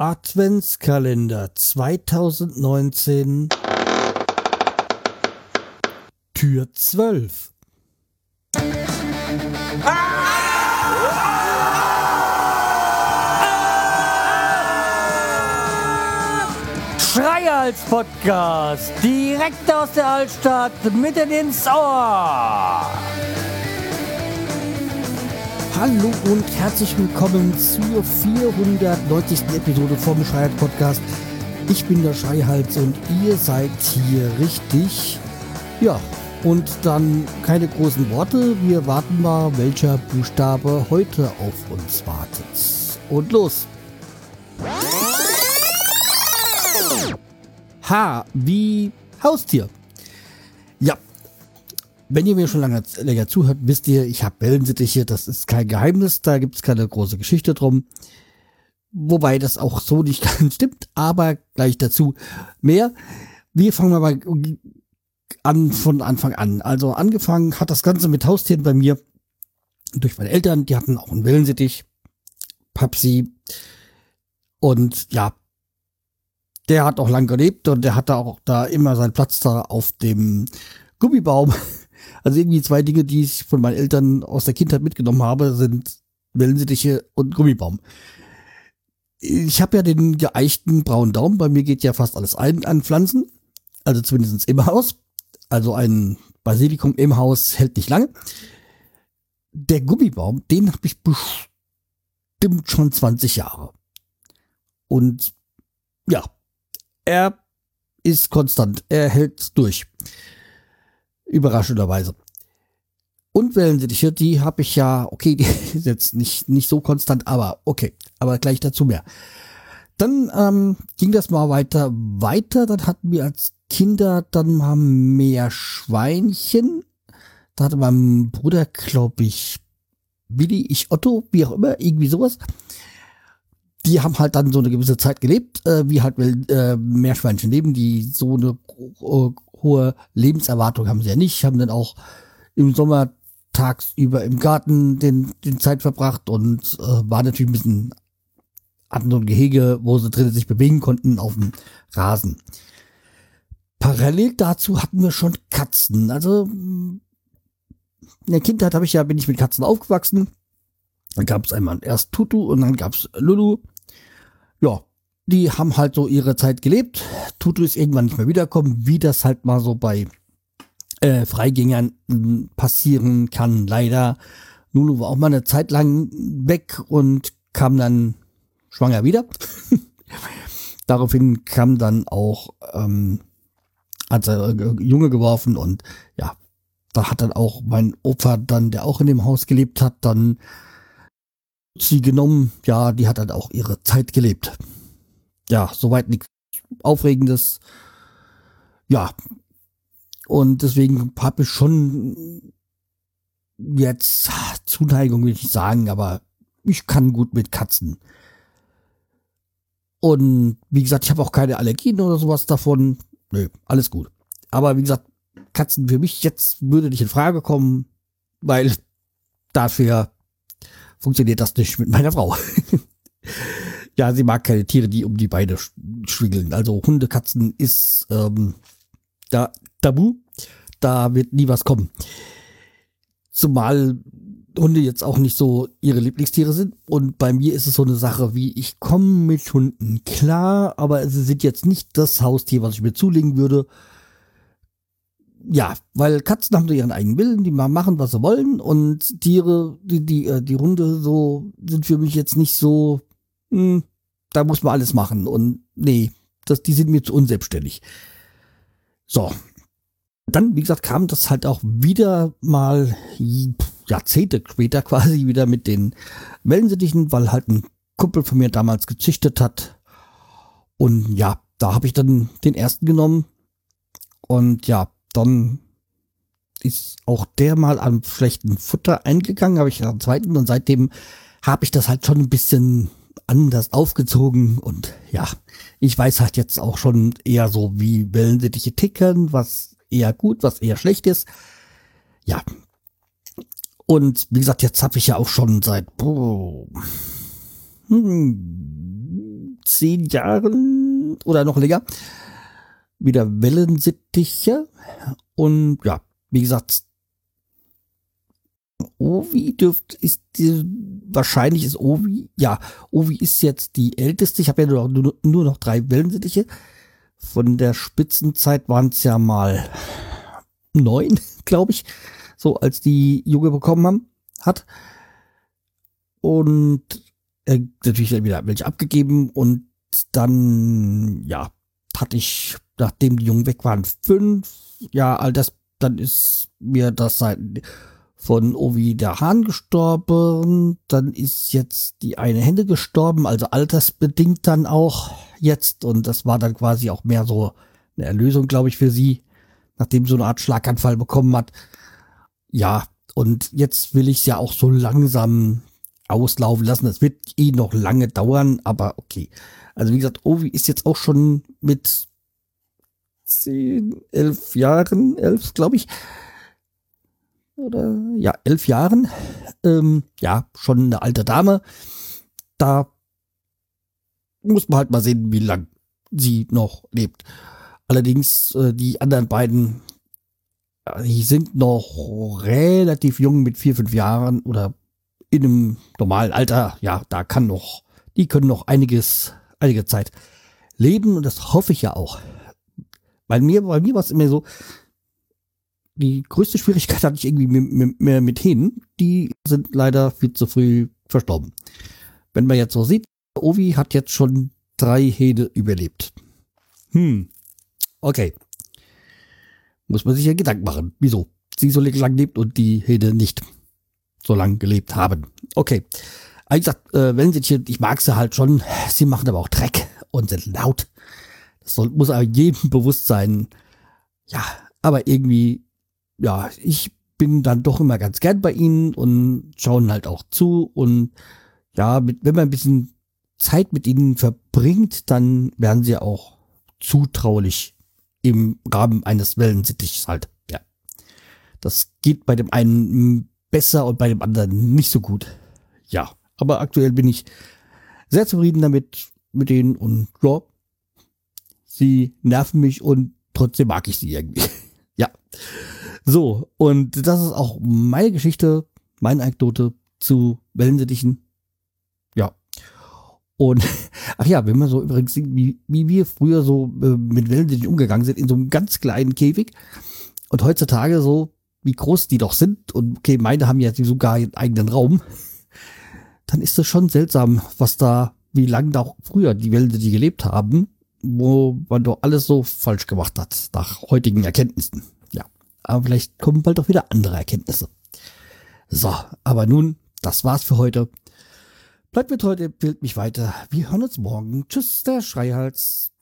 Adventskalender 2019 Tür 12. Schreihals Podcast, direkt aus der Altstadt, mitten ins Ohr. Hallo und herzlich willkommen zur 490. Episode vom Schreihals Podcast. Ich bin der Schreihals und ihr seid hier richtig. Ja, und dann keine großen Worte. Wir warten mal, welcher Buchstabe heute auf uns wartet. Und los. H wie Haustier. Wenn ihr mir schon lange, länger zuhört, wisst ihr, ich habe Wellensittiche. Das ist kein Geheimnis, da gibt es keine große Geschichte drum. Wobei das auch so nicht ganz stimmt, aber gleich dazu mehr. Wir fangen mal an von Anfang an. Also angefangen hat das Ganze mit Haustieren bei mir durch meine Eltern. Die hatten auch einen Wellensittich, Papsi. Und ja, der hat auch lang gelebt und der hatte auch da immer seinen Platz da auf dem Gummibaum. Also irgendwie zwei Dinge, die ich von meinen Eltern aus der Kindheit mitgenommen habe, sind Wellensittiche und Gummibaum. Ich habe ja den geeichten braunen Daumen. Bei mir geht ja fast alles ein an Pflanzen. Also zumindest im Haus. Also ein Basilikum im Haus hält nicht lange. Der Gummibaum, den habe ich bestimmt schon 20 Jahre. Und ja, er ist konstant. Er hält durch. Überraschenderweise. Und Wellensittiche, die habe ich ja, okay, die ist jetzt nicht, nicht so konstant, aber okay, aber gleich dazu mehr. Dann ähm, ging das mal weiter, weiter. Dann hatten wir als Kinder dann mal mehr Schweinchen. Da hatte mein Bruder, glaube ich, Willi, ich Otto, wie auch immer, irgendwie sowas. Die haben halt dann so eine gewisse Zeit gelebt, äh, wie halt äh, Meerschweinchen leben, die so eine äh, hohe Lebenserwartung haben sie ja nicht, haben dann auch im Sommer tagsüber im Garten den, den Zeit verbracht und äh, war natürlich ein bisschen hatten so ein Gehege, wo sie drinnen sich bewegen konnten auf dem Rasen. Parallel dazu hatten wir schon Katzen. Also in der Kindheit habe ich ja bin ich mit Katzen aufgewachsen. Dann gab es einmal erst Tutu und dann gab es Lulu. Ja, die haben halt so ihre Zeit gelebt. Tutu ist irgendwann nicht mehr wiederkommen, wie das halt mal so bei äh, Freigängern hm, passieren kann, leider. Lulu war auch mal eine Zeit lang weg und kam dann schwanger wieder. Daraufhin kam dann auch, ähm, hat er äh, Junge geworfen und ja, da hat dann auch mein Opa dann, der auch in dem Haus gelebt hat, dann sie genommen. Ja, die hat dann auch ihre Zeit gelebt. Ja, soweit nichts Aufregendes. Ja, und deswegen habe ich schon jetzt Zuneigung, will ich nicht sagen, aber ich kann gut mit Katzen. Und wie gesagt, ich habe auch keine Allergien oder sowas davon. Nö, alles gut. Aber wie gesagt, Katzen für mich jetzt würde nicht in Frage kommen, weil dafür funktioniert das nicht mit meiner Frau. ja, sie mag keine Tiere, die um die Beine schwingeln. Also Hunde, Katzen ist ähm, da tabu. Da wird nie was kommen. Zumal Hunde jetzt auch nicht so ihre Lieblingstiere sind. Und bei mir ist es so eine Sache wie, ich komme mit Hunden klar, aber sie sind jetzt nicht das Haustier, was ich mir zulegen würde. Ja, weil Katzen haben so ihren eigenen Willen, die machen, was sie wollen. Und Tiere, die, die, äh, die Hunde so, sind für mich jetzt nicht so, hm, da muss man alles machen. Und nee, das, die sind mir zu unselbstständig. So. Dann, wie gesagt, kam das halt auch wieder mal, Jahrzehnte später quasi wieder mit den Wellensittichen, weil halt ein Kumpel von mir damals gezüchtet hat. Und ja, da habe ich dann den ersten genommen. Und ja, dann ist auch der mal am schlechten Futter eingegangen, habe ich einen zweiten und seitdem habe ich das halt schon ein bisschen anders aufgezogen und ja, ich weiß halt jetzt auch schon eher so, wie Wellensittiche ticken, was eher gut, was eher schlecht ist. Ja, und wie gesagt, jetzt habe ich ja auch schon seit boah, hm, zehn Jahren oder noch länger wieder Wellensittiche. Und ja, wie gesagt, Ovi dürft, ist die, wahrscheinlich ist Ovi, ja, Ovi ist jetzt die älteste. Ich habe ja nur, nur, nur noch drei Wellensittiche. Von der Spitzenzeit waren es ja mal neun, glaube ich, so als die Junge bekommen haben, hat. Und äh, natürlich wieder welche abgegeben und dann, ja, hatte ich, nachdem die Jungen weg waren, fünf, ja, all das, dann ist mir das seit von Ovi der Hahn gestorben, dann ist jetzt die eine Hände gestorben, also altersbedingt dann auch jetzt und das war dann quasi auch mehr so eine Erlösung, glaube ich, für sie, nachdem so eine Art Schlaganfall bekommen hat. Ja, und jetzt will ich es ja auch so langsam auslaufen lassen. Es wird eh noch lange dauern, aber okay. Also wie gesagt, Ovi ist jetzt auch schon mit zehn, elf Jahren, elf, glaube ich, oder ja, elf Jahren, ähm, ja, schon eine alte Dame. Da muss man halt mal sehen, wie lang sie noch lebt. Allerdings äh, die anderen beiden, die sind noch relativ jung mit vier, fünf Jahren oder in einem normalen Alter. Ja, da kann noch, die können noch einiges, einige Zeit leben und das hoffe ich ja auch. Bei mir, bei mir war es immer so, die größte Schwierigkeit hatte ich irgendwie mit, mit, mit Hähnen. Die sind leider viel zu früh verstorben. Wenn man jetzt so sieht, Ovi hat jetzt schon drei Hähne überlebt. Hm. Okay. Muss man sich ja Gedanken machen. Wieso? Sie so lang lebt und die Hähne nicht so lang gelebt haben. Okay. Wie gesagt, äh, wenn sie, ich mag sie halt schon, sie machen aber auch Dreck und sind laut. Das soll, muss aber jedem bewusst sein. Ja, aber irgendwie ja, ich bin dann doch immer ganz gern bei ihnen und schauen halt auch zu und ja, mit, wenn man ein bisschen Zeit mit ihnen verbringt, dann werden sie auch zutraulich im Rahmen eines Wellensittichs halt. Ja. Das geht bei dem einen besser und bei dem anderen nicht so gut. Ja, aber aktuell bin ich sehr zufrieden damit, mit denen und ja, sie nerven mich und trotzdem mag ich sie irgendwie. ja. So, und das ist auch meine Geschichte, meine Anekdote zu Wellensittichen. Ja. Und, ach ja, wenn man so übrigens sieht, wie, wie wir früher so äh, mit Wellensittichen umgegangen sind, in so einem ganz kleinen Käfig. Und heutzutage so, wie groß die doch sind, und okay, meine haben ja sogar einen eigenen Raum, dann ist das schon seltsam, was da, wie lange da auch früher die Wellensittiche gelebt haben, wo man doch alles so falsch gemacht hat, nach heutigen Erkenntnissen. Aber vielleicht kommen bald auch wieder andere Erkenntnisse. So, aber nun, das war's für heute. Bleibt mit heute, empfiehlt mich weiter. Wir hören uns morgen. Tschüss, der Schreihals.